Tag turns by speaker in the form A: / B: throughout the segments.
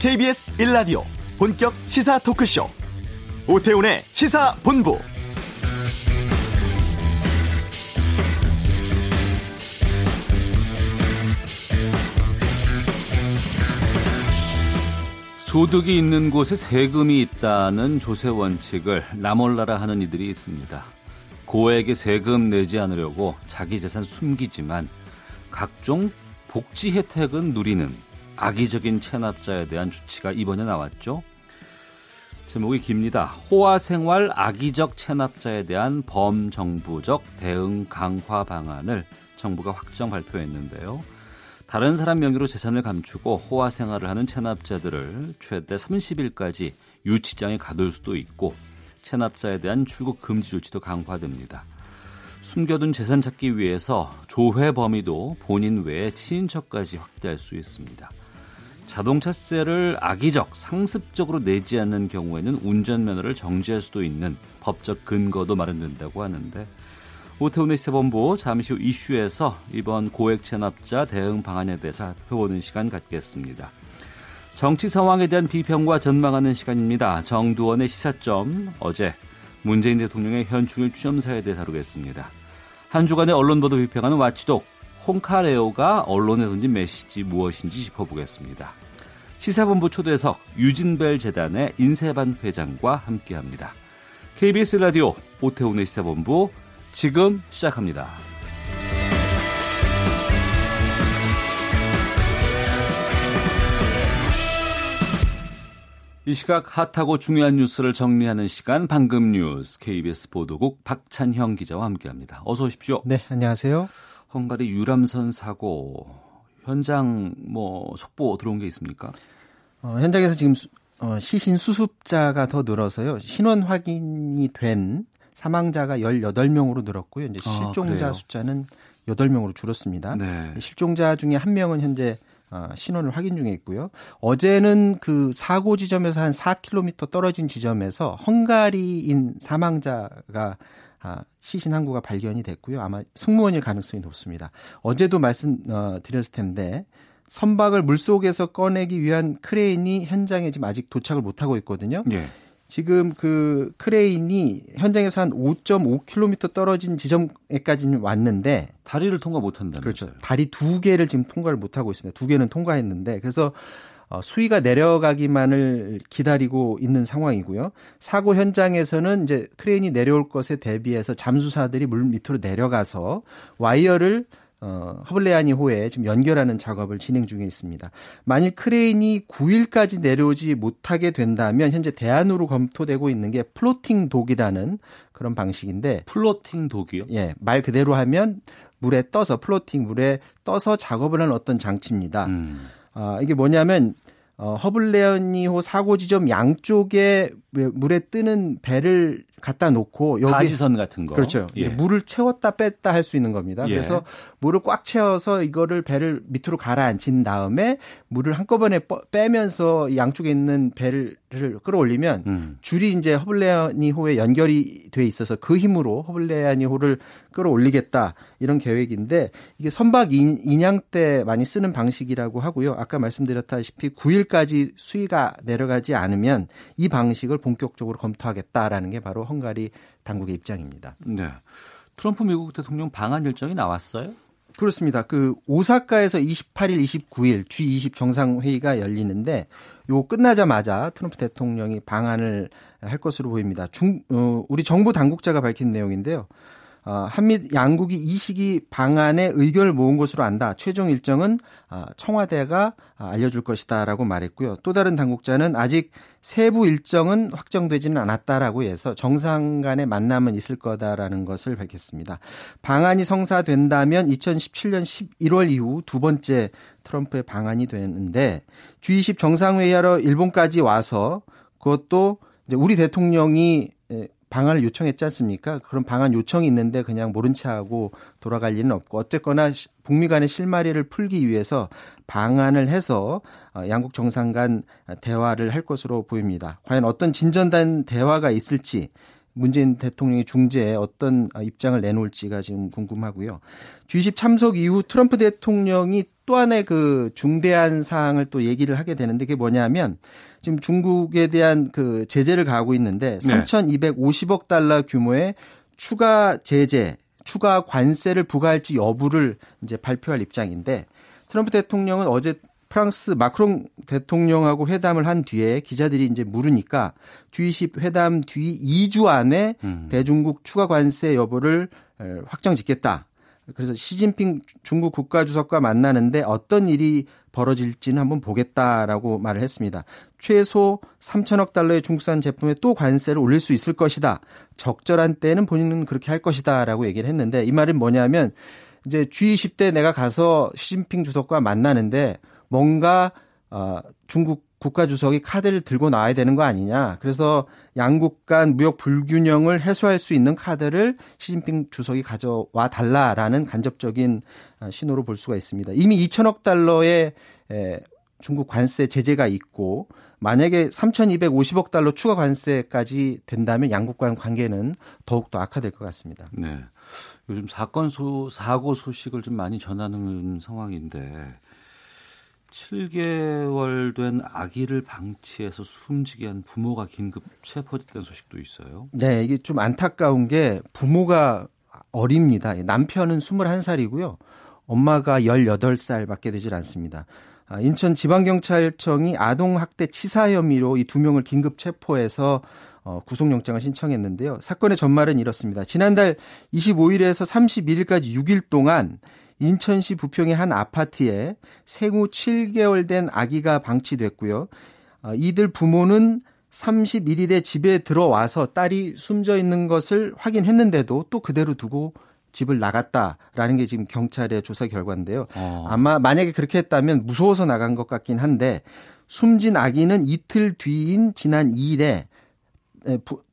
A: KBS 1라디오 본격 시사 토크쇼 오태훈의 시사본부
B: 소득이 있는 곳에 세금이 있다는 조세 원칙을 나몰라라 하는 이들이 있습니다. 고액의 세금 내지 않으려고 자기 재산 숨기지만 각종 복지 혜택은 누리는 악의적인 체납자에 대한 조치가 이번에 나왔죠. 제목이 깁니다. 호화생활 악의적 체납자에 대한 범정부적 대응 강화 방안을 정부가 확정 발표했는데요. 다른 사람 명의로 재산을 감추고 호화 생활을 하는 체납자들을 최대 30일까지 유치장에 가둘 수도 있고 체납자에 대한 출국 금지 조치도 강화됩니다. 숨겨둔 재산 찾기 위해서 조회 범위도 본인 외에 친인척까지 확대할 수 있습니다. 자동차세를 악의적, 상습적으로 내지 않는 경우에는 운전면허를 정지할 수도 있는 법적 근거도 마련된다고 하는데 오태훈의 시사본부 잠시 후 이슈에서 이번 고액 체납자 대응 방안에 대해서 살펴보는 시간 갖겠습니다. 정치 상황에 대한 비평과 전망하는 시간입니다. 정두원의 시사점 어제 문재인 대통령의 현충일 추념사에 대해 다루겠습니다. 한 주간의 언론 보도 비평하는 와치독 홍카레오가 언론에 던진 메시지 무엇인지 짚어보겠습니다. 시사본부 초대석 유진벨 재단의 인세반 회장과 함께합니다. KBS 라디오 오태훈의 시사본부 지금 시작합니다. 이 시각 핫하고 중요한 뉴스를 정리하는 시간 방금 뉴스 KBS 보도국 박찬형 기자와 함께합니다. 어서 오십시오.
C: 네, 안녕하세요.
B: 헝가리 유람선 사고 현장 뭐 속보 들어온 게 있습니까?
C: 어, 현장에서 지금 수, 어, 시신 수습자가 더 늘어서요. 신원 확인이 된 사망자가 18명으로 늘었고요. 이제 아, 실종자 아, 숫자는 8명으로 줄었습니다. 네. 실종자 중에 한 명은 현재 어, 신원을 확인 중에 있고요. 어제는 그 사고 지점에서 한 4km 떨어진 지점에서 헝가리인 사망자가 아, 시신 한 구가 발견이 됐고요. 아마 승무원일 가능성이 높습니다. 어제도 말씀드렸을 어, 텐데 선박을 물속에서 꺼내기 위한 크레인이 현장에 지금 아직 도착을 못하고 있거든요. 예. 지금 그 크레인이 현장에서 한 5.5km 떨어진 지점에까지는 왔는데
B: 다리를 통과 못 한다.
C: 그렇죠. 다리 두 개를 지금 통과를 못 하고 있습니다. 두 개는 통과했는데 그래서 어, 수위가 내려가기만을 기다리고 있는 상황이고요. 사고 현장에서는 이제 크레인이 내려올 것에 대비해서 잠수사들이 물 밑으로 내려가서 와이어를 어, 허블레아니 호에 지금 연결하는 작업을 진행 중에 있습니다. 만일 크레인이 9일까지 내려오지 못하게 된다면 현재 대안으로 검토되고 있는 게 floating dock이라는 그런 방식인데
B: Floating dock이요?
C: 예, 말 그대로 하면 물에 떠서 floating 물에 떠서 작업을 하는 어떤 장치입니다. 음. 아, 이게 뭐냐면 어, 허블레아니호 사고 지점 양쪽에 물에 뜨는 배를 갖다 놓고
B: 여기 가지선 같은 거
C: 그렇죠. 예. 물을 채웠다 뺐다 할 수 있는 겁니다. 예. 그래서 물을 꽉 채워서 이거를 배를 밑으로 가라앉힌 다음에 물을 한꺼번에 빼면서 양쪽에 있는 배를 끌어올리면 음. 줄이 이제 허블레아니호에 연결이 돼 있어서 그 힘으로 허블레아니호를 끌어올리겠다 이런 계획인데 이게 선박 인양 때 많이 쓰는 방식이라고 하고요. 아까 말씀드렸다시피 9일까지 수위가 내려가지 않으면 이 방식을 본격적으로 검토하겠다라는 게 바로 헝가리 당국의 입장입니다.
B: 네. 트럼프 미국 대통령 방한 일정이 나왔어요?
C: 그렇습니다. 그 오사카에서 28일, 29일 G20 정상회의가 열리는데 요 끝나자마자 트럼프 대통령이 방한을 할 것으로 보입니다. 중, 어, 우리 정부 당국자가 밝힌 내용인데요. 어, 한미 양국이 이 시기 방안에 의견을 모은 것으로 안다. 최종 일정은 어, 청와대가 어, 알려줄 것이다라고 말했고요. 또 다른 당국자는 아직 세부 일정은 확정되지는 않았다라고 해서 정상 간의 만남은 있을 거다라는 것을 밝혔습니다. 방안이 성사된다면 2017년 11월 이후 두 번째 트럼프의 방안이 되는데 G20 정상회의하러 일본까지 와서 그것도 우리 대통령이 방안을 요청했지 않습니까? 그런 방안 요청이 있는데 그냥 모른 체 하고 돌아갈 일은 없고 어쨌거나 북미 간의 실마리를 풀기 위해서 방안을 해서 어, 양국 정상 간 대화를 할 것으로 보입니다. 과연 어떤 진전된 대화가 있을지 문재인 대통령이 중재에 어떤 입장을 내놓을지가 지금 궁금하고요. G20 참석 이후 트럼프 대통령이 또 하나의 그 중대한 사항을 또 얘기를 하게 되는데 그게 뭐냐면 지금 중국에 대한 그 제재를 가하고 있는데 네. 3,250억 달러 규모의 추가 제재, 추가 관세를 부과할지 여부를 이제 발표할 입장인데 트럼프 대통령은 어제 프랑스 마크롱 대통령하고 회담을 한 뒤에 기자들이 이제 물으니까 G20 회담 뒤 2주 안에 음. 대중국 추가 관세 여부를 확정 짓겠다. 그래서 시진핑 중국 국가주석과 만나는데 어떤 일이 벌어질지는 한번 보겠다라고 말을 했습니다. 최소 3천억 달러의 중국산 제품에 또 관세를 올릴 수 있을 것이다. 적절한 때는 본인은 그렇게 할 것이다라고 얘기를 했는데 이 말은 뭐냐면 이제 G20 때 내가 가서 시진핑 주석과 만나는데 뭔가 어 중국 국가 주석이 카드를 들고 나와야 되는 거 아니냐. 그래서 양국 간 무역 불균형을 해소할 수 있는 카드를 시진핑 주석이 가져와 달라라는 간접적인 아, 신호로 볼 수가 있습니다. 이미 2천억 달러의 중국 관세 제재가 있고 만약에 3,250억 달러 추가 관세까지 된다면 양국 간 관계는 더욱 더 악화될 것 같습니다.
B: 네. 요즘 사건 소 사고 소식을 좀 많이 전하는 상황인데 7개월 된 아기를 방치해서 숨지게 한 부모가 긴급 체포됐다는 소식도 있어요.
C: 네, 이게 좀 안타까운 게 부모가 어립니다. 남편은 21살이고요. 엄마가 18살밖에 되질 않습니다. 아, 인천 지방경찰청이 아동학대 치사 혐의로 이 두 명을 긴급 체포해서 어, 구속영장을 신청했는데요. 사건의 전말은 이렇습니다. 지난달 25일에서 31일까지 6일 동안 인천시 부평의 한 아파트에 생후 7개월 된 아기가 방치됐고요. 어, 이들 부모는 31일에 집에 들어와서 딸이 숨져 있는 것을 확인했는데도 또 그대로 두고 집을 나갔다라는 게 지금 경찰의 조사 결과인데요. 어. 아마 만약에 그렇게 했다면 무서워서 나간 것 같긴 한데 숨진 아기는 이틀 뒤인 지난 2일에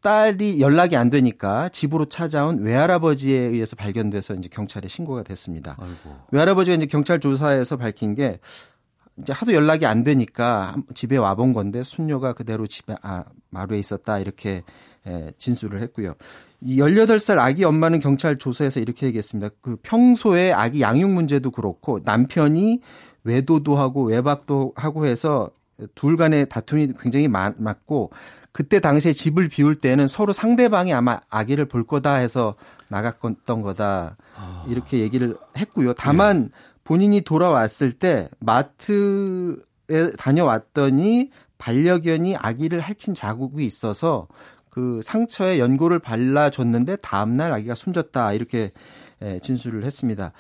C: 딸이 연락이 안 되니까 집으로 찾아온 외할아버지에 의해서 발견돼서 이제 경찰에 신고가 됐습니다. 아이고. 외할아버지가 이제 경찰 조사에서 밝힌 게 이제 하도 연락이 안 되니까 집에 와본 건데 순녀가 그대로 집에 아 마루에 있었다 이렇게 에, 진술을 했고요. 이 18살 아기 엄마는 경찰 조사에서 이렇게 얘기했습니다. 그 평소에 아기 양육 문제도 그렇고 남편이 외도도 하고 외박도 하고 해서 둘 간의 다툼이 굉장히 많았고 그때 당시에 집을 비울 때는 서로 상대방이 아마 아기를 볼 거다 해서 나갔던 거다. 아. 이렇게 얘기를 했고요. 다만 네. 본인이 돌아왔을 때 마트에 다녀왔더니 반려견이 아기를 핥힌 자국이 있어서 그 상처에 연고를 발라줬는데 다음날 아기가 숨졌다. 이렇게 진술을 했습니다.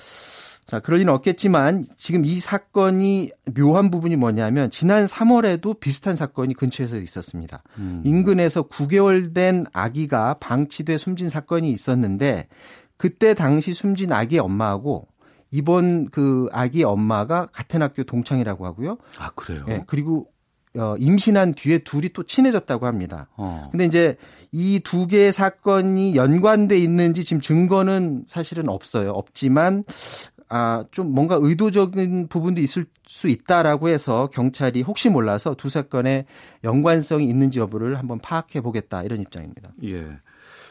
C: 자, 그럴 리는 없겠지만 지금 이 사건이 묘한 부분이 뭐냐면 지난 3월에도 비슷한 사건이 근처에서 있었습니다. 음. 인근에서 9개월 된 아기가 방치돼 숨진 사건이 있었는데 그때 당시 숨진 아기 엄마하고 이번 그 아기 엄마가 같은 학교 동창이라고 하고요.
B: 아, 그래요?
C: 네, 그리고 어, 임신한 뒤에 둘이 또 친해졌다고 합니다. 어. 근데 이제 이 두 개의 사건이 연관돼 있는지 지금 증거는 사실은 없어요. 없지만 아, 좀 뭔가 의도적인 부분도 있을 수 있다라고 해서 경찰이 혹시 몰라서 두 사건의 연관성이 있는지 여부를 한번 파악해 보겠다 이런 입장입니다.
B: 예.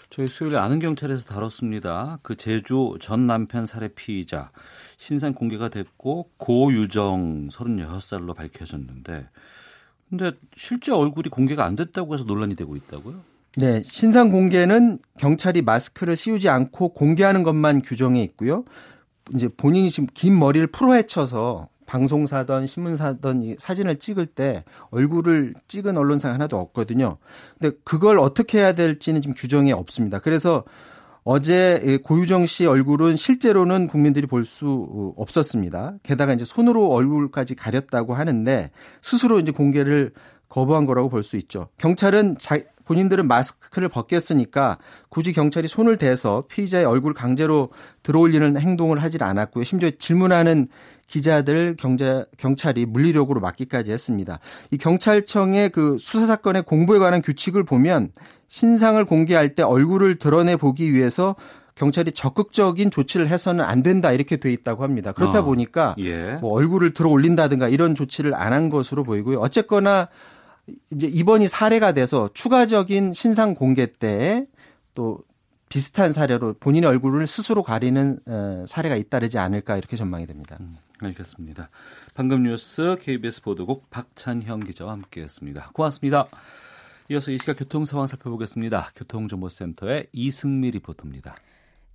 B: 저희 수요일에 아는 경찰에서 다뤘습니다. 그 제주 전 남편 살해 피의자 신상 공개가 됐고 고유정 36살로 밝혀졌는데 근데 실제 얼굴이 공개가 안 됐다고 해서 논란이 되고 있다고요?
C: 네, 신상 공개는 경찰이 마스크를 씌우지 않고 공개하는 것만 규정해 있고요. 이제 본인이 지금 긴 머리를 풀어헤쳐서 방송사든 신문사든 사진을 찍을 때 얼굴을 찍은 언론사 하나도 없거든요. 근데 그걸 어떻게 해야 될지는 지금 규정이 없습니다. 그래서 어제 고유정 씨 얼굴은 실제로는 국민들이 볼 수 없었습니다. 게다가 이제 손으로 얼굴까지 가렸다고 하는데 스스로 이제 공개를 거부한 거라고 볼 수 있죠. 경찰은 자, 본인들은 마스크를 벗겼으니까 굳이 경찰이 손을 대서 피의자의 얼굴 강제로 들어올리는 행동을 하질 않았고요. 심지어 질문하는 기자들 경제, 경찰이 물리력으로 막기까지 했습니다. 이 경찰청의 그 수사 사건의 공부에 관한 규칙을 보면 신상을 공개할 때 얼굴을 드러내 보기 위해서 경찰이 적극적인 조치를 해서는 안 된다 이렇게 돼 있다고 합니다. 그렇다 어, 보니까 예. 뭐 얼굴을 들어 올린다든가 이런 조치를 안 한 것으로 보이고요. 어쨌거나 이제 이번이 사례가 돼서 추가적인 신상 공개 때 또 비슷한 사례로 본인의 얼굴을 스스로 가리는 어, 사례가 잇따르지 않을까 이렇게 전망이 됩니다. 음.
B: 알겠습니다. 방금 뉴스 KBS 보도국 박찬형 기자와 함께했습니다. 고맙습니다. 이어서 이 시각 교통 상황 살펴보겠습니다. 교통정보센터의 이승미 리포터입니다.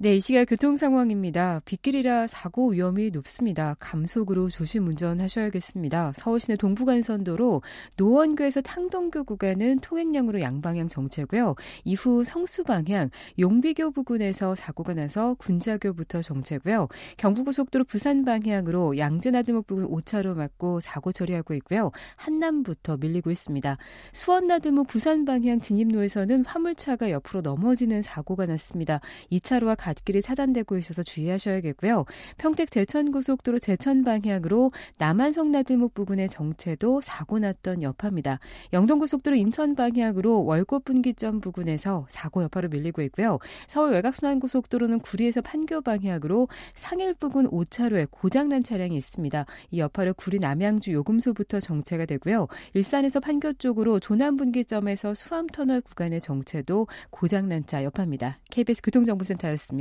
D: 네, 이 시각 교통 상황입니다. 빗길이라 사고 위험이 높습니다. 감속으로 조심 운전하셔야겠습니다. 서울시내 동부간선도로 노원교에서 창동교 구간은 통행량으로 양방향 정체고요. 이후 성수 방향 용비교 부근에서 사고가 나서 군자교부터 정체고요. 경부고속도로 부산 방향으로 양재나들목 부근 5차로 막고 사고 처리하고 있고요. 한남부터 밀리고 있습니다. 수원나들목 부산 방향 진입로에서는 화물차가 옆으로 넘어지는 사고가 났습니다. 2차로와 갓길이 차단되고 있어서 주의하셔야겠고요. 평택 제천고속도로 제천 방향으로 남한 성 나들목 부근의 정체도 사고 났던 여파입니다. 영동고속도로 인천 방향으로 월곶 분기점 부근에서 사고 여파로 밀리고 있고요. 서울 외곽순환고속도로는 구리에서 판교 방향으로 상일 부근 5차로에 고장난 차량이 있습니다. 이 여파로 구리 남양주 요금소부터 정체가 되고요. 일산에서 판교 쪽으로 조남 분기점에서 수암터널 구간의 정체도 고장난 차 여파입니다. KBS 교통정보센터였습니다.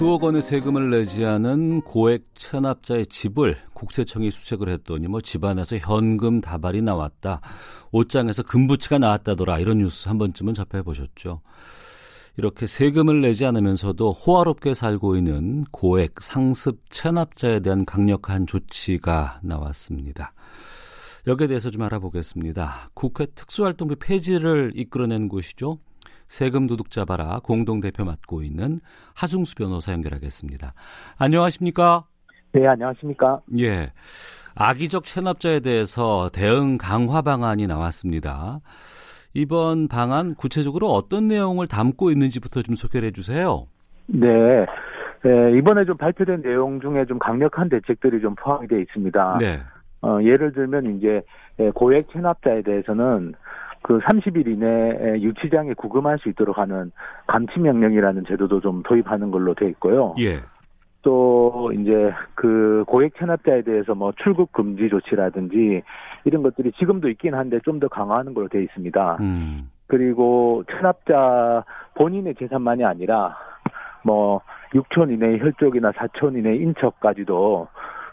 B: 수억 원의 세금을 내지 않은 고액 체납자의 집을 국세청이 수색을 했더니 뭐 집안에서 현금 다발이 나왔다. 옷장에서 금부치가 나왔다더라. 이런 뉴스 한 번쯤은 접해 보셨죠. 이렇게 세금을 내지 않으면서도 호화롭게 살고 있는 고액 상습 체납자에 대한 강력한 조치가 나왔습니다. 여기에 대해서 좀 알아보겠습니다. 국회 특수활동비 폐지를 이끌어낸 곳이죠. 세금 도둑 잡아라 공동 대표 맡고 있는 하승수 변호사 연결하겠습니다. 안녕하십니까?
E: 네, 안녕하십니까?
B: 예. 악의적 체납자에 대해서 대응 강화 방안이 나왔습니다. 이번 방안 구체적으로 어떤 내용을 담고 있는지부터 좀 소개를 해 주세요.
E: 네. 네, 이번에 좀 발표된 내용 중에 좀 강력한 대책들이 좀 포함이 되어 있습니다. 네. 어, 예를 들면 이제 고액 체납자에 대해서는 그 30일 이내에 유치장에 구금할 수 있도록 하는 감치 명령이라는 제도도 좀 도입하는 걸로 돼 있고요. 예. 또 이제 그 고액 체납자에 대해서 뭐 출국 금지 조치라든지 이런 것들이 지금도 있긴 한데 좀 더 강화하는 걸로 돼 있습니다. 음. 그리고 체납자 본인의 재산만이 아니라 뭐 6천 이내의 혈족이나 4천 이내의 인척까지도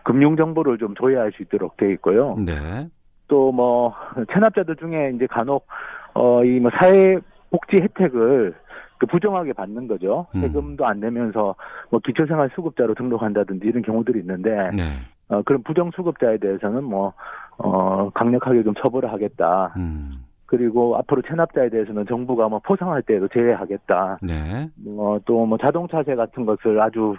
E: 금융 정보를 좀 조회할 수 있도록 돼 있고요. 네. 또 뭐 체납자들 중에 이제 간혹 어 이 뭐 사회 복지 혜택을 그 부정하게 받는 거죠. 음. 세금도 안 내면서 뭐 기초생활 수급자로 등록한다든지 이런 경우들이 있는데 네. 어 그런 부정 수급자에 대해서는 뭐 어 강력하게 좀 처벌을 하겠다. 음. 그리고 앞으로 체납자에 대해서는 정부가 뭐 포상할 때도 제외하겠다. 네. 뭐또뭐 뭐 자동차세 같은 것을 아주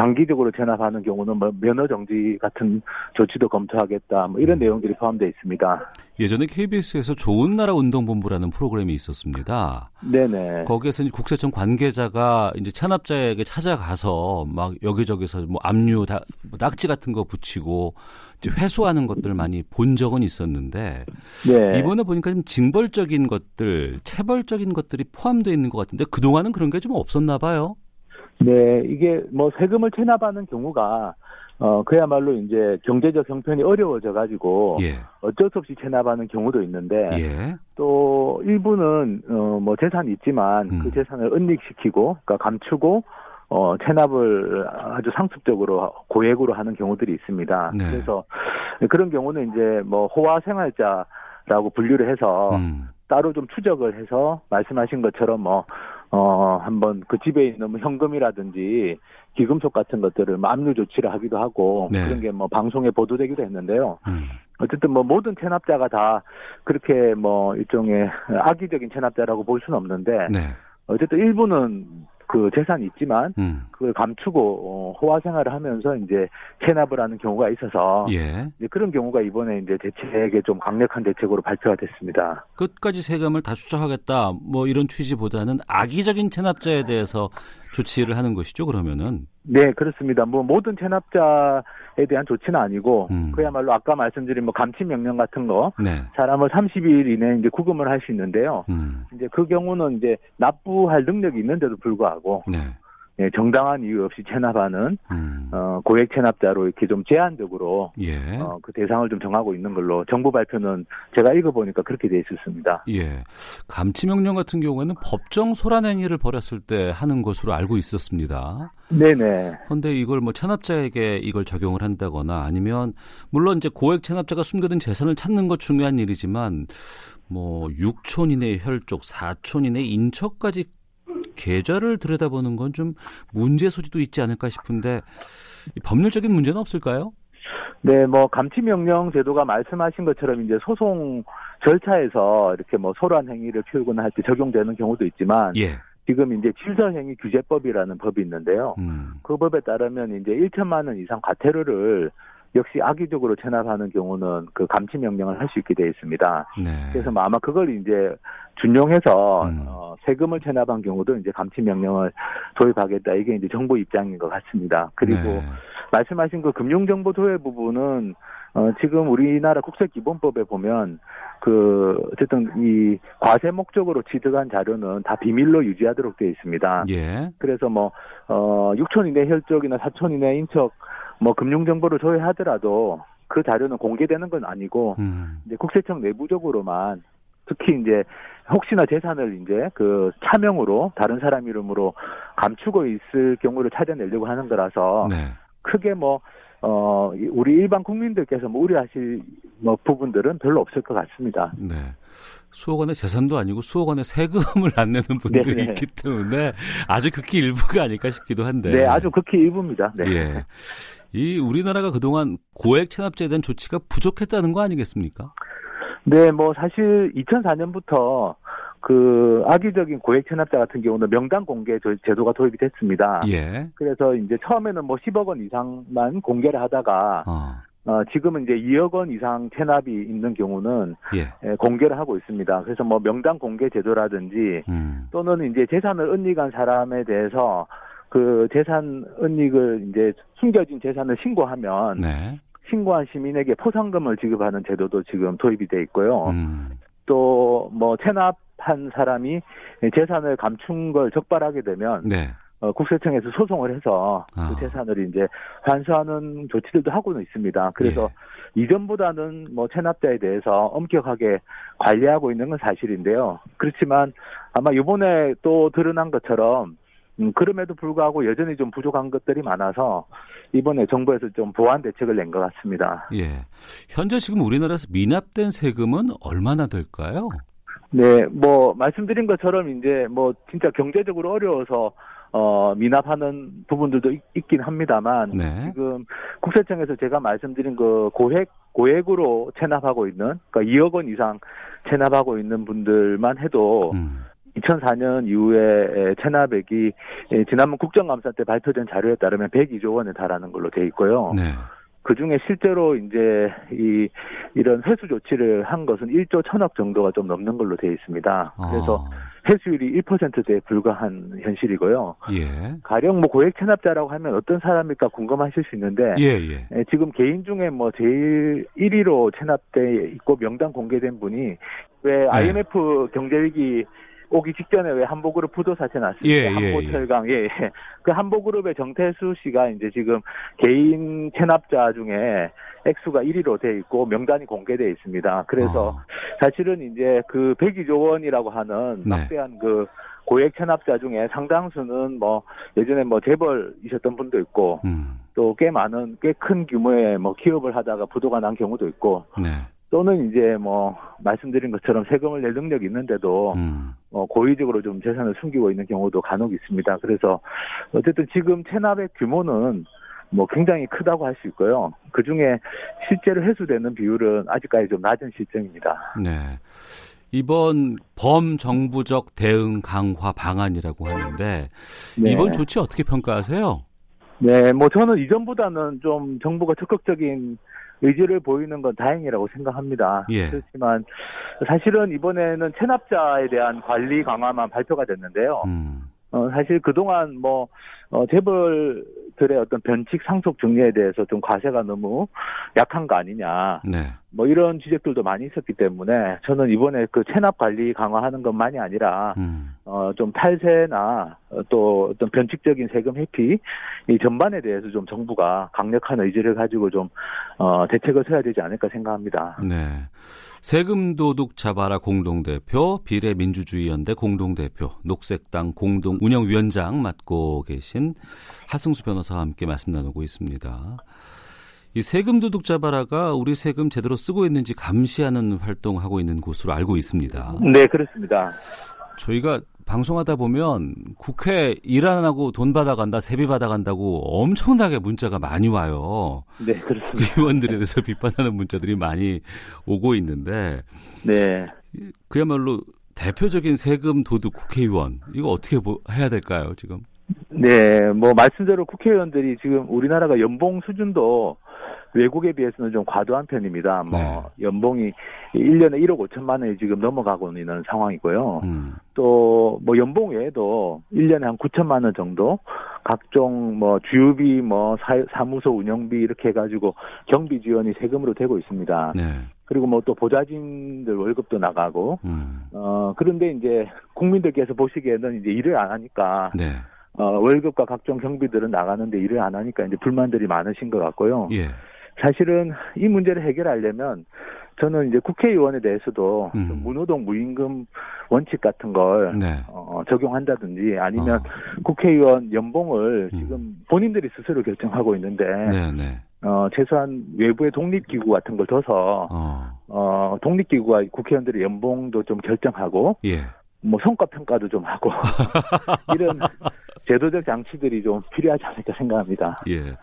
E: 장기적으로 체납하는 경우는 뭐 면허 정지 같은 조치도 검토하겠다. 뭐 이런 음. 내용들이 포함되어 있습니다.
B: 예전에 KBS에서 좋은 나라 운동본부라는 프로그램이 있었습니다.
E: 네네.
B: 거기에서 이제 국세청 관계자가 이제 체납자에게 찾아가서 막 여기저기서 뭐 압류, 다, 뭐 낙지 같은 거 붙이고 이제 회수하는 것들 많이 본 적은 있었는데 네. 이번에 보니까 좀 징벌적인 것들, 체벌적인 것들이 포함되어 있는 것 같은데 그 동안은 그런 게 좀 없었나 봐요.
E: 네, 이게 뭐 세금을 체납하는 경우가 어 그야말로 이제 경제적 형편이 어려워져 가지고 예. 어쩔 수 없이 체납하는 경우도 있는데 예. 또 일부는 어뭐 재산이 있지만 음. 그 재산을 은닉시키고 그러니까 감추고 어 체납을 아주 상습적으로 고액으로 하는 경우들이 있습니다. 네. 그래서 그런 경우는 이제 뭐 호화 생활자라고 분류를 해서 음. 따로 좀 추적을 해서 말씀하신 것처럼 뭐 어, 한번 그 집에 있는 뭐 현금이라든지 기금속 같은 것들을 뭐 압류 조치를 하기도 하고 네. 그런 게 뭐 방송에 보도되기도 했는데요. 음. 어쨌든 뭐 모든 체납자가 다 그렇게 뭐 일종의 악의적인 체납자라고 볼 수는 없는데 네. 어쨌든 일부는 그 재산이 있지만 음. 그걸 감추고 어, 호화 생활을 하면서 이제 체납을 하는 경우가 있어서 예. 이제 그런 경우가 이번에 이제 대책에 좀 강력한 대책으로 발표가 됐습니다.
B: 끝까지 세금을 다 추적하겠다 뭐 이런 취지보다는 악의적인 체납자에 대해서 조치를 하는 것이죠 그러면은
E: 네 그렇습니다. 뭐 모든 체납자에 대한 조치는 아니고 음. 그야말로 아까 말씀드린 뭐 감치 명령 같은 거 네. 사람을 30일 이내에 이제 구금을 할 수 있는데요. 음. 이제 그 경우는 이제 납부할 능력이 있는데도 불구하고 네. 예, 정당한 이유 없이 체납하는 음. 어, 고액 체납자로 이렇게 좀 제한적으로 예. 어, 그 대상을 좀 정하고 있는 걸로 정부 발표는 제가 읽어보니까 그렇게 돼 있었습니다.
B: 예, 감치 명령 같은 경우에는 법정 소란 행위를 벌였을 때 하는 것으로 알고 있었습니다.
E: 네네.
B: 그런데 이걸 뭐 체납자에게 이걸 적용을 한다거나 아니면 물론 이제 고액 체납자가 숨겨둔 재산을 찾는 것 중요한 일이지만 뭐 6촌 이내의 혈족, 4촌 이내의 인척까지 계좌를 들여다보는 건 좀 문제 소지도 있지 않을까 싶은데 법률적인 문제는 없을까요?
E: 네, 뭐 감치 명령 제도가 말씀하신 것처럼 이제 소송 절차에서 이렇게 뭐 소란 행위를 피우거나 할 때 적용되는 경우도 있지만 예. 지금 이제 질서행위 규제법이라는 법이 있는데요. 음. 그 법에 따르면 이제 1천만 원 이상 과태료를 역시 악의적으로 체납하는 경우는 그 감치 명령을 할 수 있게 되어 있습니다. 네. 그래서 뭐 아마 그걸 이제 준용해서 음. 어, 세금을 체납한 경우도 이제 감치 명령을 도입하겠다 이게 이제 정부 입장인 것 같습니다. 그리고 네. 말씀하신 그 금융정보 도외 부분은 어, 지금 우리나라 국세기본법에 보면 그 어쨌든 이 과세 목적으로 취득한 자료는 다 비밀로 유지하도록 되어 있습니다. 예. 그래서 뭐 어, 6천 이내 혈족이나 4천 이내 인척 뭐 금융 정보를 조회하더라도 그 자료는 공개되는 건 아니고 음. 이제 국세청 내부적으로만 특히 이제 혹시나 재산을 이제 그 차명으로 다른 사람 이름으로 감추고 있을 경우를 찾아내려고 하는 거라서 네. 크게 뭐 어, 우리 일반 국민들께서 뭐 우려하실 뭐 부분들은 별로 없을 것 같습니다.
B: 네. 수억 원의 재산도 아니고 수억 원의 세금을 안 내는 분들이 네네. 있기 때문에 아주 극히 일부가 아닐까 싶기도 한데.
E: 네, 아주 극히 일부입니다. 네. 예.
B: 이 우리나라가 그동안 고액 체납자에 대한 조치가 부족했다는 거 아니겠습니까?
E: 네, 뭐 사실 2004년부터 그 악의적인 고액 체납자 같은 경우는 명단 공개 제도가 도입이 됐습니다. 예. 그래서 이제 처음에는 뭐 10억 원 이상만 공개를 하다가 어. 어, 지금은 이제 2억 원 이상 체납이 있는 경우는 예. 예, 공개를 하고 있습니다. 그래서 뭐 명단 공개 제도라든지 음. 또는 이제 재산을 은닉한 사람에 대해서 그 재산 은닉을 이제 숨겨진 재산을 신고하면 네. 신고한 시민에게 포상금을 지급하는 제도도 지금 도입이 돼 있고요. 음. 또뭐 체납한 사람이 재산을 감춘 걸 적발하게 되면 네. 어, 국세청에서 소송을 해서 그 아. 그 재산을 이제 환수하는 조치들도 하고는 있습니다. 그래서 예. 이전보다는 뭐 체납자에 대해서 엄격하게 관리하고 있는 건 사실인데요. 그렇지만 아마 이번에 또 드러난 것처럼 음, 그럼에도 불구하고 여전히 좀 부족한 것들이 많아서 이번에 정부에서 좀 보완 대책을 낸 것 같습니다.
B: 예. 현재 지금 우리나라에서 미납된 세금은 얼마나 될까요?
E: 네, 뭐 말씀드린 것처럼 이제 뭐 진짜 경제적으로 어려워서 어 미납하는 부분들도 있, 긴 합니다만 네. 지금 국세청에서 제가 말씀드린 그 고액 고액으로 체납하고 있는 그러니까 2억 원 이상 체납하고 있는 분들만 해도 음. 2004년 이후에 체납액이 지난번 국정감사 때 발표된 자료에 따르면 102조 원에 달하는 걸로 돼 있고요. 네. 그 중에 실제로 이제 이 이런 회수 조치를 한 것은 1조 1천억 정도가 좀 넘는 걸로 되어 있습니다. 그래서 아. 회수율이 1%대에 불과한 현실이고요. 예. 가령 뭐 고액 체납자라고 하면 어떤 사람일까 궁금하실 수 있는데 예, 예. 예 지금 개인 중에 뭐 제일 1위로 체납돼 있고 명단 공개된 분이 왜 IMF 네. 경제 위기 오기 직전에 왜 한보그룹 부도 사태 났을 때 예, 한보철강 예, 예. 그 한보그룹의 정태수 씨가 이제 지금 개인 체납자 중에 액수가 1위로 돼 있고 명단이 공개돼 있습니다. 그래서 어. 사실은 이제 그 102조 원이라고 하는 네. 막대한 그 고액 체납자 중에 상당수는 뭐 예전에 뭐 재벌이셨던 분도 있고 음. 또꽤 많은 꽤 큰 규모의 뭐 기업을 하다가 부도가 난 경우도 있고 네. 또는 이제 뭐 말씀드린 것처럼 세금을 낼 능력이 있는데도 음. 어, 고의적으로 좀 재산을 숨기고 있는 경우도 간혹 있습니다. 그래서 어쨌든 지금 체납의 규모는 뭐 굉장히 크다고 할 수 있고요. 그 중에 실제로 회수되는 비율은 아직까지 좀 낮은 실정입니다.
B: 네. 이번 범정부적 대응 강화 방안이라고 하는데 네. 이번 조치 어떻게 평가하세요?
E: 네, 뭐 저는 이전보다는 좀 정부가 적극적인 의지를 보이는 건 다행이라고 생각합니다. 예. 그렇지만 사실은 이번에는 체납자에 대한 관리 강화만 발표가 됐는데요. 음. 어, 사실 그동안 뭐, 어, 재벌 세력들의 어떤 변칙 상속 정리에 대해서 좀 과세가 너무 약한 거 아니냐. 네. 뭐 이런 지적들도 많이 있었기 때문에 저는 이번에 그 체납 관리 강화하는 것만이 아니라 음. 어좀 탈세나 또 어떤 변칙적인 세금 회피 이 전반에 대해서 좀 정부가 강력한 의지를 가지고 좀어 대책을 세워야 되지 않을까 생각합니다.
B: 네. 세금 도둑 잡아라 공동대표, 비례민주주의연대 공동대표, 녹색당 공동 운영위원장 맡고 계신 하승수 변호사와 함께 말씀 나누고 있습니다. 이 세금 도둑 잡아라가 우리 세금 제대로 쓰고 있는지 감시하는 활동하고 있는 곳으로 알고 있습니다.
E: 네, 그렇습니다.
B: 저희가 방송하다 보면 국회 일 안 하고 돈 받아간다, 세비 받아간다고 엄청나게 문자가 많이 와요.
E: 네, 그렇습니다.
B: 의원들에 대해서 비판하는 문자들이 많이 오고 있는데. 네. 그야말로 대표적인 세금 도둑 국회의원 이거 어떻게 해야 될까요, 지금?
E: 네, 뭐 말씀대로 국회의원들이 지금 우리나라가 연봉 수준도 외국에 비해서는 좀 과도한 편입니다. 뭐 네. 연봉이 1년에 1억 5천만 원이 지금 넘어가고 있는 상황이고요. 음. 또뭐 연봉 외에도 1년에 한 9천만 원 정도 각종 뭐 주유비 뭐 사, 무소 운영비 이렇게 해 가지고 경비 지원이 세금으로 되고 있습니다. 네. 그리고 뭐 또 보좌진들 월급도 나가고 음. 어 그런데 이제 국민들께서 보시기에는 이제 일을 안 하니까 네. 어, 월급과 각종 경비들은 나가는데 일을 안 하니까 이제 불만들이 많으신 것 같고요. 예. 사실은 이 문제를 해결하려면 저는 이제 국회의원에 대해서도 음. 무노동 무임금 원칙 같은 걸 네. 어, 적용한다든지 아니면 어. 국회의원 연봉을 음. 지금 본인들이 스스로 결정하고 있는데 네, 네. 어, 최소한 외부의 독립기구 같은 걸 둬서 어. 어 독립기구가 국회의원들의 연봉도 좀 결정하고 예. 뭐 성과 평가도 좀 하고 이런 제도적 장치들이 좀 필요하지 않을까 생각합니다.
B: 예.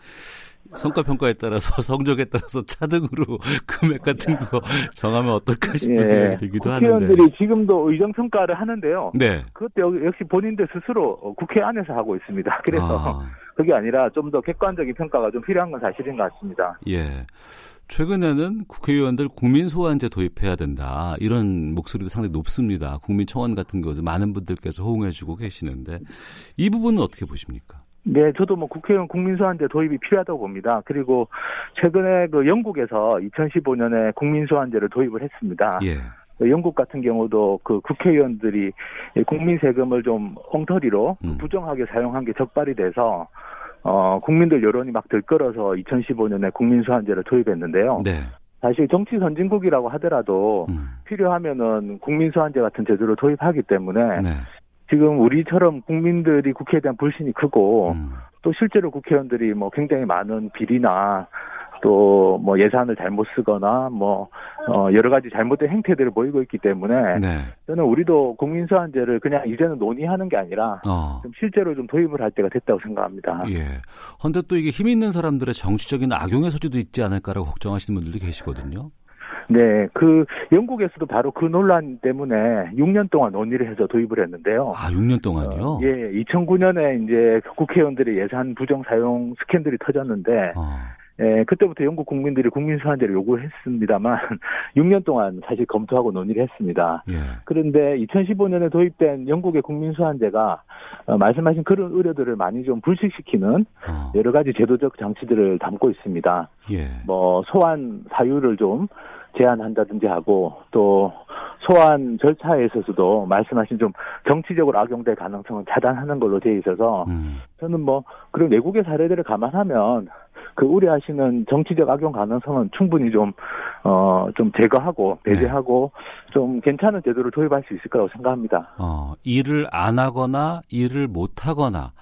B: 성과 평가에 따라서 성적에 따라서 차등으로 금액 같은 거 정하면 어떨까 싶은 예, 생각이 들기도
E: 하는데 국회의원들이 지금도 의정 평가를 하는데요. 네. 그것도 역시 본인들 스스로 국회 안에서 하고 있습니다. 그래서 아. 그게 아니라 좀 더 객관적인 평가가 좀 필요한 건 사실인 것 같습니다.
B: 예. 최근에는 국회의원들 국민 소환제 도입해야 된다 이런 목소리도 상당히 높습니다. 국민청원 같은 경우도 많은 분들께서 호응해주고 계시는데 이 부분은 어떻게 보십니까?
E: 네, 저도 뭐 국회의원 국민소환제 도입이 필요하다고 봅니다. 그리고 최근에 그 영국에서 2015년에 국민소환제를 도입을 했습니다. 예. 영국 같은 경우도 그 국회의원들이 국민 세금을 좀 엉터리로 음. 부정하게 사용한 게 적발이 돼서 어 국민들 여론이 막 들끓어서 2015년에 국민 소환제를 도입했는데요. 네. 사실 정치 선진국이라고 하더라도 음. 필요하면은 국민 소환제 같은 제도를 도입하기 때문에 네. 지금 우리처럼 국민들이 국회에 대한 불신이 크고 음. 또 실제로 국회의원들이 뭐 굉장히 많은 비리나 또 뭐 예산을 잘못 쓰거나 뭐 어, 여러 가지 잘못된 행태들을 보이고 있기 때문에 네. 저는 우리도 국민소환제를 그냥 이제는 논의하는 게 아니라 어. 좀 실제로 좀 도입을 할 때가 됐다고 생각합니다.
B: 예. 그런데 또 이게 힘 있는 사람들의 정치적인 악용의 소지도 있지 않을까라고 걱정하시는 분들도 계시거든요.
E: 네, 그 영국에서도 바로 그 논란 때문에 6년 동안 논의를 해서 도입을 했는데요.
B: 아, 6년 동안요? 어,
E: 예, 2009년에 이제 국회의원들의 예산 부정 사용 스캔들이 터졌는데 어. 예, 그때부터 영국 국민들이 국민 소환제를 요구했습니다만 6년 동안 사실 검토하고 논의를 했습니다. 예. 그런데 2015년에 도입된 영국의 국민 소환제가 어, 말씀하신 그런 의료들을 많이 좀 불식시키는 어. 여러 가지 제도적 장치들을 담고 있습니다. 예. 뭐 소환 사유를 좀 제한한다든지 하고 또 소환 절차에 있어서도 말씀하신 좀 정치적으로 악용될 가능성은 차단하는 걸로 되어 있어서 음. 저는 뭐 그런 외국의 사례들을 감안하면 그 우려하시는 정치적 악용 가능성은 충분히 좀, 어, 좀 제거하고, 배제하고, 네. 좀 괜찮은 제도를 도입할 수 있을 거라고 생각합니다.
B: 어, 일을 안 하거나, 일을 못 하거나,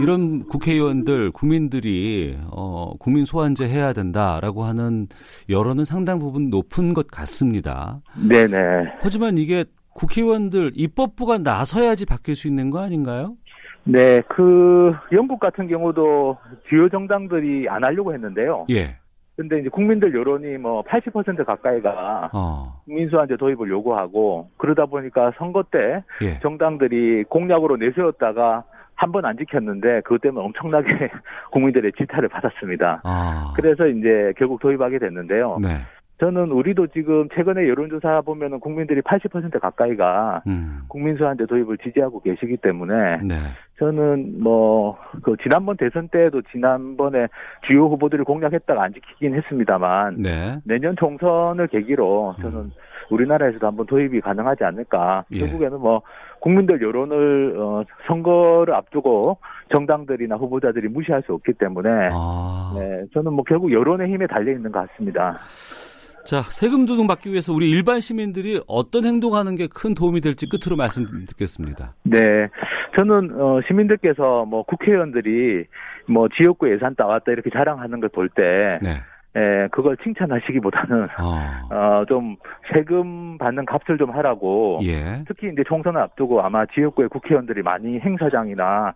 B: 이런 국회의원들, 국민들이 어, 국민 소환제 해야 된다라고 하는 여론은 상당 부분 높은 것 같습니다.
E: 네네.
B: 하지만 이게 국회의원들 입법부가 나서야지 바뀔 수 있는 거 아닌가요?
E: 네, 그 영국 같은 경우도 주요 정당들이 안 하려고 했는데요. 예. 근데 이제 국민들 여론이 뭐 80% 가까이가 어. 국민소환제 도입을 요구하고 그러다 보니까 선거 때 예. 정당들이 공약으로 내세웠다가 한 번 안 지켰는데 그것 때문에 엄청나게 국민들의 질타를 받았습니다. 아. 그래서 이제 결국 도입하게 됐는데요. 네. 저는 우리도 지금 최근에 여론조사 보면은 국민들이 80% 가까이가 음. 국민수한제 도입을 지지하고 계시기 때문에 네. 저는 뭐 그 지난번 대선 때에도 지난번에 주요 후보들을 공략했다가 안 지키긴 했습니다만 네. 내년 총선을 계기로 저는 음. 우리나라에서도 한번 도입이 가능하지 않을까. 예. 결국에는 뭐 국민들 여론을 어, 선거를 앞두고 정당들이나 후보자들이 무시할 수 없기 때문에 아. 네, 저는 뭐 결국 여론의 힘에 달려 있는 것 같습니다.
B: 자, 세금 도둑 막기 위해서 우리 일반 시민들이 어떤 행동하는 게 큰 도움이 될지 끝으로 말씀 듣겠습니다.
E: 네. 저는 어 시민들께서 뭐 국회의원들이 뭐 지역구 예산 따왔다 이렇게 자랑하는 걸 볼때 네. 예, 그걸 칭찬하시기보다는 어. 어. 좀 세금 받는 값을 좀 하라고 예. 특히 이제 총선을 앞두고 아마 지역구의 국회의원들이 많이 행사장이나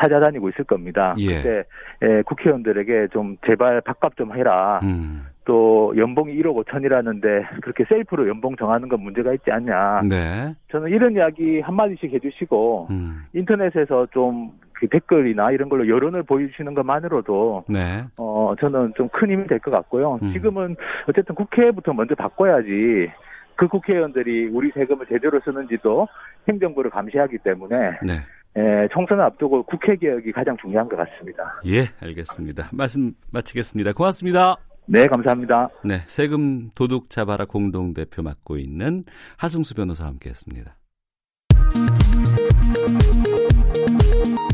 E: 찾아다니고 있을 겁니다. 예. 그때 예, 국회의원들에게 좀 제발 밥값 좀 해라. 음. 또 연봉이 1억 5천이라는데 그렇게 셀프로 연봉 정하는 건 문제가 있지 않냐. 네. 저는 이런 이야기 한 마디씩 해주시고 음. 인터넷에서 좀 그 댓글이나 이런 걸로 여론을 보여주시는 것만으로도 네. 어 저는 좀 큰 힘이 될 것 같고요. 음. 지금은 어쨌든 국회부터 먼저 바꿔야지 그 국회의원들이 우리 세금을 제대로 쓰는지도 행정부를 감시하기 때문에 네. 예, 총선을 앞두고 국회 개혁이 가장 중요한 것 같습니다.
B: 예, 알겠습니다. 말씀 마치겠습니다. 고맙습니다.
E: 네, 감사합니다.
B: 네, 세금 도둑 잡아라 공동 대표 맡고 있는 하승수 변호사와 함께했습니다.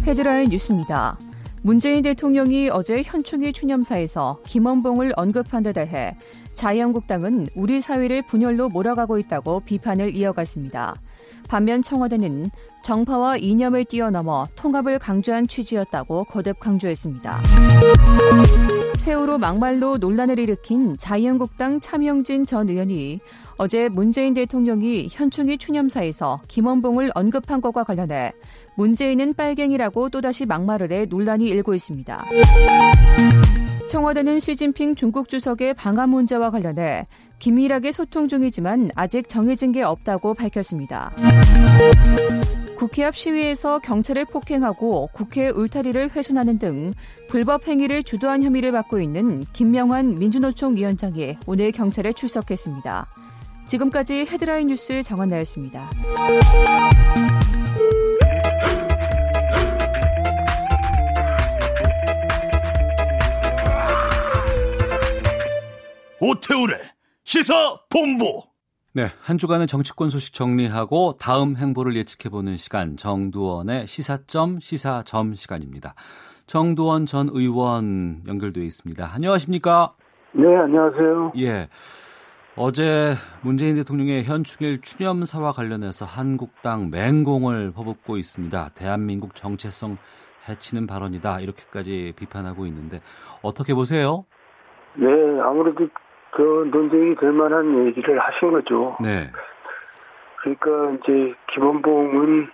F: 헤드라인 뉴스입니다. 문재인 대통령이 어제 현충일 추념사에서 김원봉을 언급한 데 대해 자유한국당은 우리 사회를 분열로 몰아가고 있다고 비판을 이어갔습니다. 반면 청와대는 정파와 이념을 뛰어넘어 통합을 강조한 취지였다고 거듭 강조했습니다. 세월호 막말로 논란을 일으킨 자유한국당 차명진 전 의원이 어제 문재인 대통령이 현충일 추념사에서 김원봉을 언급한 것과 관련해 문재인은 빨갱이라고 또다시 막말을 해 논란이 일고 있습니다. 청와대는 시진핑 중국 주석의 방한 문제와 관련해 긴밀하게 소통 중이지만 아직 정해진 게 없다고 밝혔습니다. 국회 앞 시위에서 경찰을 폭행하고 국회 울타리를 훼손하는 등 불법 행위를 주도한 혐의를 받고 있는 김명환 민주노총 위원장이 오늘 경찰에 출석했습니다. 지금까지 헤드라인 뉴스 정한나였습니다.
G: 오태우래 시사 본부.
B: 네, 한 주간의 정치권 소식 정리하고 다음 행보를 예측해보는 시간 정두원의 시사점 시사점 시간입니다. 정두원 전 의원 연결되어 있습니다. 안녕하십니까?
H: 네, 안녕하세요.
B: 예. 어제 문재인 대통령의 현충일 추념사와 관련해서 한국당 맹공을 퍼붓고 있습니다. 대한민국 정체성 해치는 발언이다. 이렇게까지 비판하고 있는데 어떻게 보세요?
H: 네, 아무래도 그 논쟁이 될 만한 얘기를 하신 거죠. 네. 그러니까 이제 김원봉은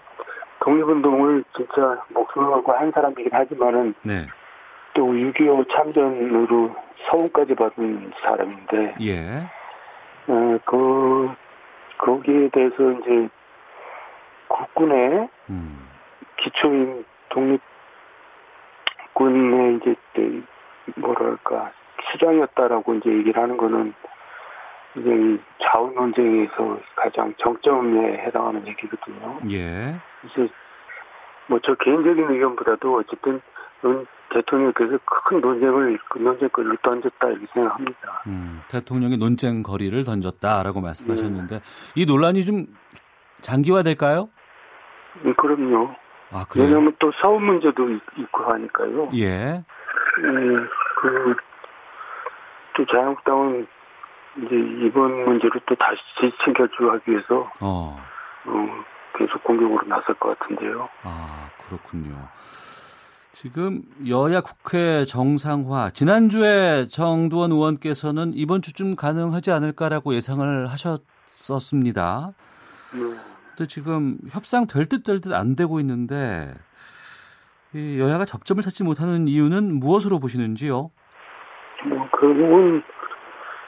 H: 독립운동을 진짜 목숨을 걸고 한 사람이긴 하지만은 네. 또6.25 참전으로 서울까지 받은 사람인데 예. 어, 그 거기에 대해서 이제 국군의 음. 기초인 독립군의 이제 뭐랄까 수장이었다라고 이제 얘기를 하는 거는 이제 이 자원 논쟁에서 가장 정점에 해당하는 얘기거든요. 예. 이제 뭐저 개인적인 의견보다도 어쨌든 대통령께서 큰 논쟁을 논쟁거리를 던졌다 이렇게 생각합니다.
B: 음, 대통령이 논쟁 거리를 던졌다라고 말씀하셨는데 네. 이 논란이 좀 장기화될까요?
H: 네, 그럼요. 아, 그래요? 왜냐하면 또 사업 문제도 있고 하니까요. 예. 네, 그 또 자유한국당은 이제 이번 문제를 또 다시 챙겨주기 위해서 어. 어, 계속 공격으로 나설 것 같은데요.
B: 아 그렇군요. 지금 여야 국회 정상화 지난주에 정두원 의원께서는 이번 주쯤 가능하지 않을까라고 예상을 하셨었습니다. 네. 근데 지금 협상 될 듯 될 듯 안 되고 있는데 이 여야가 접점을 찾지 못하는 이유는 무엇으로 보시는지요?
H: 뭐, 결국은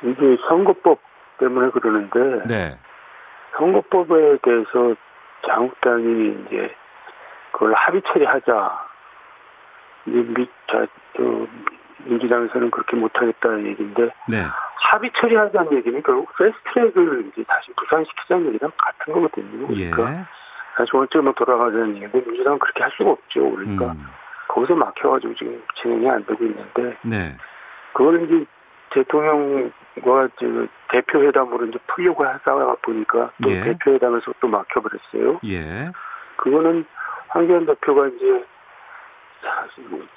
H: 이게 선거법 때문에 그러는데. 네. 선거법에 대해서 장국당이 이제 그걸 합의 처리하자. 미, 자, 저, 민주당에서는 그렇게 못하겠다는 얘기인데. 네. 합의 처리하자는 얘기는 결국 패스트트랙을 이제 다시 부산시키자는 얘기랑 같은 거거든요. 그러니까 예. 다시 원점으로 돌아가자는 얘기인데 민주당은 그렇게 할 수가 없죠. 그러니까 음. 거기서 막혀가지고 지금 진행이 안 되고 있는데 네. 그걸 이제 대통령과 저 대표회담으로 이제 풀려고 하다가 보니까 또 예. 대표회담에서 또 막혀버렸어요. 예. 그거는 황교안 대표가 이제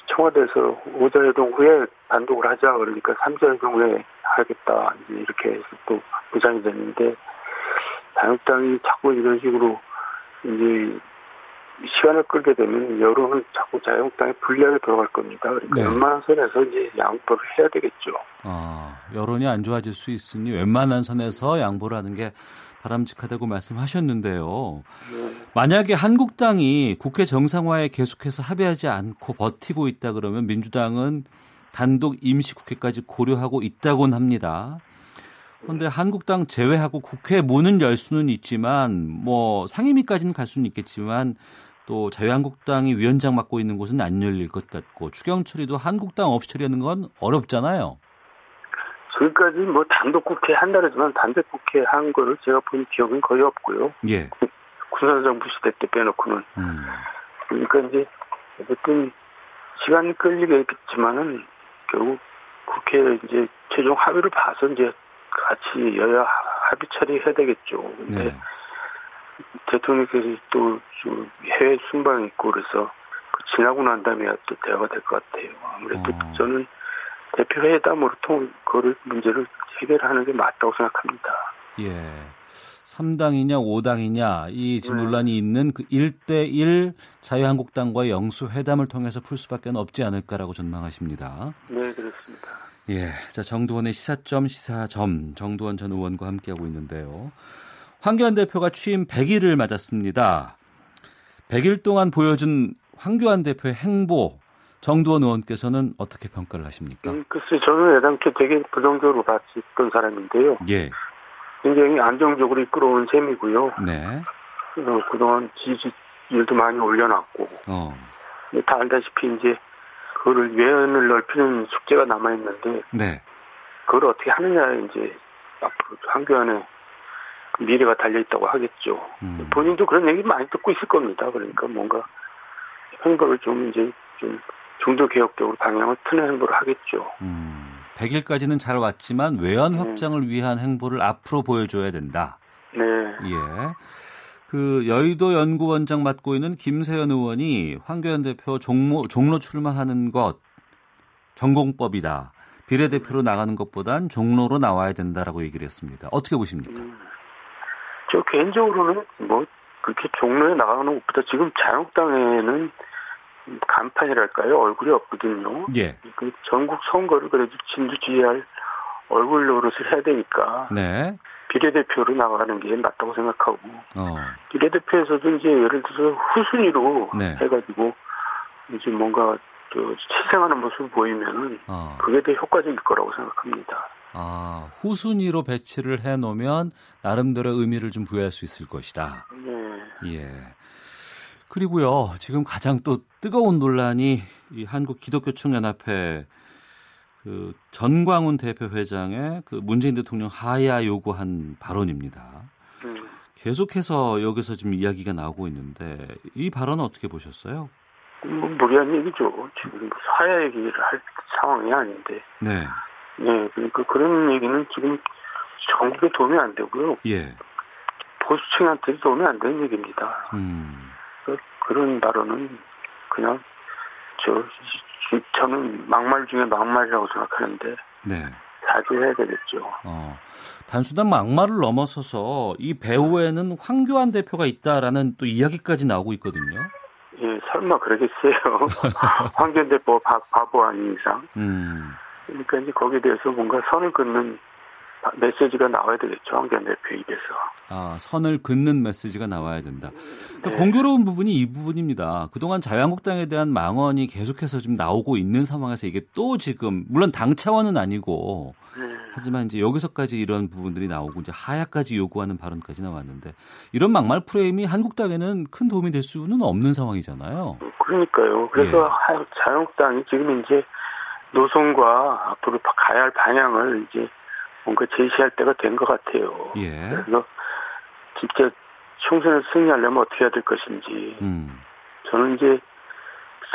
H: 청와대에서 5자회동 후에 단독을 하자 그러니까 3자회동 후에 하겠다 이제 이렇게 해서 또 부장이 됐는데 자유당이 자꾸 이런 식으로 이제 시간을 끌게 되면 여론은 자꾸 자유한국당에 불리하게 돌아갈 겁니다. 그러니까 네. 웬만한 선에서 이제 양보를 해야 되겠죠.
B: 아, 여론이 안 좋아질 수 있으니 웬만한 선에서 양보를 하는 게 바람직하다고 말씀하셨는데요. 네. 만약에 한국당이 국회 정상화에 계속해서 합의하지 않고 버티고 있다 그러면 민주당은 단독 임시국회까지 고려하고 있다곤 합니다. 그런데 한국당 제외하고 국회 문은 열 수는 있지만 뭐 상임위까지는 갈 수는 있겠지만 또 자유한국당이 위원장 맡고 있는 곳은 안 열릴 것 같고 추경 처리도 한국당 없이 처리하는 건 어렵잖아요.
H: 지금까지 뭐 단독 국회 한 달이지만 단독 국회 한 거를 제가 본 기억은 거의 없고요. 예. 군사정부 시대 때 빼놓고는. 음. 그러니까 이제 어쨌든 시간이 끌리겠지만은 결국 국회 이제 최종 합의를 봐서 이제 같이 여야 합의 처리해야 되겠죠. 근데 네. 대통령께서 또 해외 순방이 있고 그래서 그 지나고 난 다음에 또 대화가 될 것 같아요. 아무래도 어. 저는 대표 회담으로 통 그를 문제를 해결하는 게 맞다고 생각합니다.
B: 예. 3당이냐 5당이냐 이 지금 네. 논란이 있는 그 1대1 자유한국당과의 영수회담을 통해서 풀 수밖에 없지 않을까라고 전망하십니다.
H: 네, 그렇습니다.
B: 예. 자, 정두원의 시사점 시사점 정두원 전 의원과 함께하고 있는데요. 황교안 대표가 취임 100일을 맞았습니다. 100일 동안 보여준 황교안 대표의 행보 정두원 의원께서는 어떻게 평가를 하십니까?
H: 음, 글쎄 저는 예당초 되게 부정적으로 봤던 사람인데요. 예. 굉장히 안정적으로 이끌어온 셈이고요. 네. 어, 그동안 지지율도 많이 올려놨고. 어. 다 알다시피 이제 그거를 외연을 넓히는 숙제가 남아 있는데. 네. 그걸 어떻게 하느냐 이제 앞으로 한교안의 미래가 달려 있다고 하겠죠. 음. 본인도 그런 얘기 많이 듣고 있을 겁니다. 그러니까 뭔가 행보를 좀 이제 좀 중도 개혁적으로 방향을 트는 행보를 하겠죠. 음,
B: 100일까지는 잘 왔지만 외연 네. 확장을 위한 행보를 앞으로 보여줘야 된다.
H: 네.
B: 예. 그 여의도 연구원장 맡고 있는 김세연 의원이 황교안 대표 종로, 종로 출마하는 것 전공법이다. 비례대표로 나가는 것보단 종로로 나와야 된다라고 얘기를 했습니다. 어떻게 보십니까? 음,
H: 저 개인적으로는 뭐 그렇게 종로에 나가는 것보다 지금 자유당에는 간판이랄까요? 얼굴이 없거든요. 예. 그 전국 선거를 그래도 진두지휘할 얼굴 노릇을 해야 되니까. 네. 비례대표로 나가는 게 맞다고 생각하고. 어. 비례대표에서도 이제 예를 들어서 후순위로 네. 해가지고 이제 뭔가 또 치생하는 모습을 보이면은 어. 그게 더 효과적일 거라고 생각합니다.
B: 아, 후순위로 배치를 해 놓으면 나름대로 의미를 좀 부여할 수 있을 것이다. 네. 예. 그리고요, 지금 가장 또 뜨거운 논란이 이 한국 기독교총연합회 그 전광훈 대표 회장의 그 문재인 대통령 하야 요구한 발언입니다. 음. 계속해서 여기서 지금 이야기가 나오고 있는데 이 발언은 어떻게 보셨어요?
H: 뭐 무리한 얘기죠. 지금 하야 얘기를 할 상황이 아닌데. 네. 네, 그러니까 그런 얘기는 지금 정국에 도움이 안 되고요. 예. 보수층한테 도움이 안 되는 얘기입니다. 음. 그런 발언은 그냥 저 저는 막말 중에 막말이라고 생각하는데 네. 자제해야 되겠죠. 어,
B: 단순한 막말을 넘어서서 이 배후에는 황교안 대표가 있다라는 또 이야기까지 나오고 있거든요.
H: 예, 설마 그러겠어요. 황교안 대표 바, 바보 아닌 이상. 음. 그러니까 이제 거기에 대해서 뭔가 선을 긋는 메시지가 나와야 되겠죠. 황교안 대표 입에서.
B: 아, 선을 긋는 메시지가 나와야 된다. 그러니까 네. 공교로운 부분이 이 부분입니다. 그동안 자유한국당에 대한 망언이 계속해서 지금 나오고 있는 상황에서 이게 또 지금, 물론 당 차원은 아니고, 네. 하지만 이제 여기서까지 이런 부분들이 나오고 이제 하야까지 요구하는 발언까지 나왔는데, 이런 막말 프레임이 한국당에는 큰 도움이 될 수는 없는 상황이잖아요.
H: 그러니까요. 그래서 예. 자유한국당이 지금 이제 노선과 앞으로 가야 할 방향을 이제 뭔가 제시할 때가 된 것 같아요.
B: 예.
H: 그래서 진짜 총선을 승리하려면 어떻게 해야 될 것인지 음. 저는 이제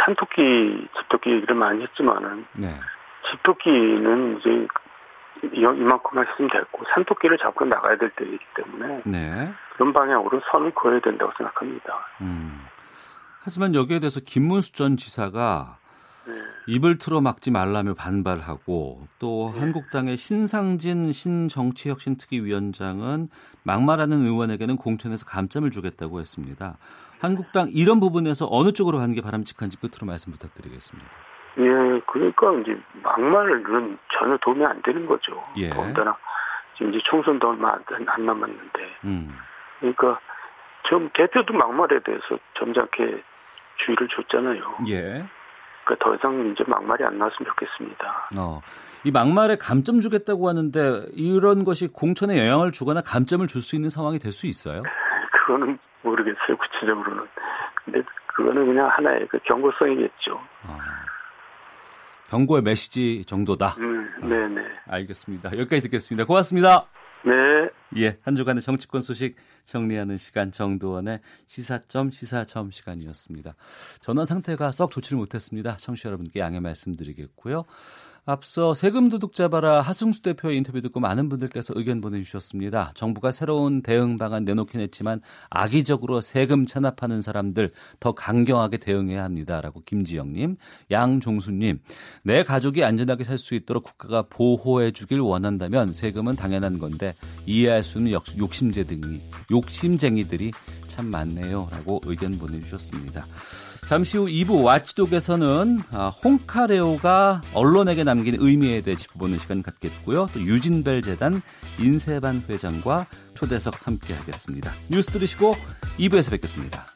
H: 산토끼, 집토끼 얘기를 많이 했지만은 네. 집토끼는 이제 이만큼만 했으면 됐고 산토끼를 잡고 나가야 될 때이기 때문에 네. 그런 방향으로 선을 그어야 된다고 생각합니다. 음.
B: 하지만 여기에 대해서 김문수 전 지사가 네. 입을 틀어 막지 말라며 반발하고 또 네. 한국당의 신상진 신정치혁신특위위원장은 막말하는 의원에게는 공천에서 감점을 주겠다고 했습니다. 한국당 이런 부분에서 어느 쪽으로 가는 게 바람직한지 끝으로 말씀 부탁드리겠습니다.
H: 예, 그러니까 이제 막말은 전혀 도움이 안 되는 거죠. 예. 더군다나 지금 이제 총선도 얼마 안, 안 남았는데. 음. 그러니까 좀 대표도 막말에 대해서 점잖게 주의를 줬잖아요.
B: 예.
H: 그러니까 더 이상 이제 막말이 안 나왔으면 좋겠습니다.
B: 어. 이 막말에 감점 주겠다고 하는데 이런 것이 공천에 영향을 주거나 감점을 줄 수 있는 상황이 될 수 있어요?
H: 그거는 모르겠어요 구체적으로는. 근데 그거는 그냥 하나의 그 경고성이겠죠. 아.
B: 경고의 메시지 정도다.
H: 음, 네네.
B: 아, 알겠습니다. 여기까지 듣겠습니다. 고맙습니다.
H: 네.
B: 예, 한 주간의 정치권 소식 정리하는 시간 정도원의 시사점 시사점 시간이었습니다. 전원 상태가 썩 좋지를 못했습니다. 청취자 여러분께 양해 말씀드리겠고요. 앞서 세금 도둑 잡아라 하승수 대표의 인터뷰 듣고 많은 분들께서 의견 보내주셨습니다. 정부가 새로운 대응 방안 내놓긴 했지만 악의적으로 세금 찬압하는 사람들 더 강경하게 대응해야 합니다라고 김지영님, 양종수님, 내 가족이 안전하게 살 수 있도록 국가가 보호해 주길 원한다면 세금은 당연한 건데 이해할 수는 욕심쟁이, 욕심쟁이들이 참 많네요라고 의견 보내주셨습니다. 잠시 후 2부 와치독에서는 아, 홍카레오가 언론에게 남긴 의미에 대해 짚어보는 시간 갖겠고요. 또 유진벨 재단 인세반 회장과 초대석 함께 하겠습니다. 뉴스 들으시고 2부에서 뵙겠습니다.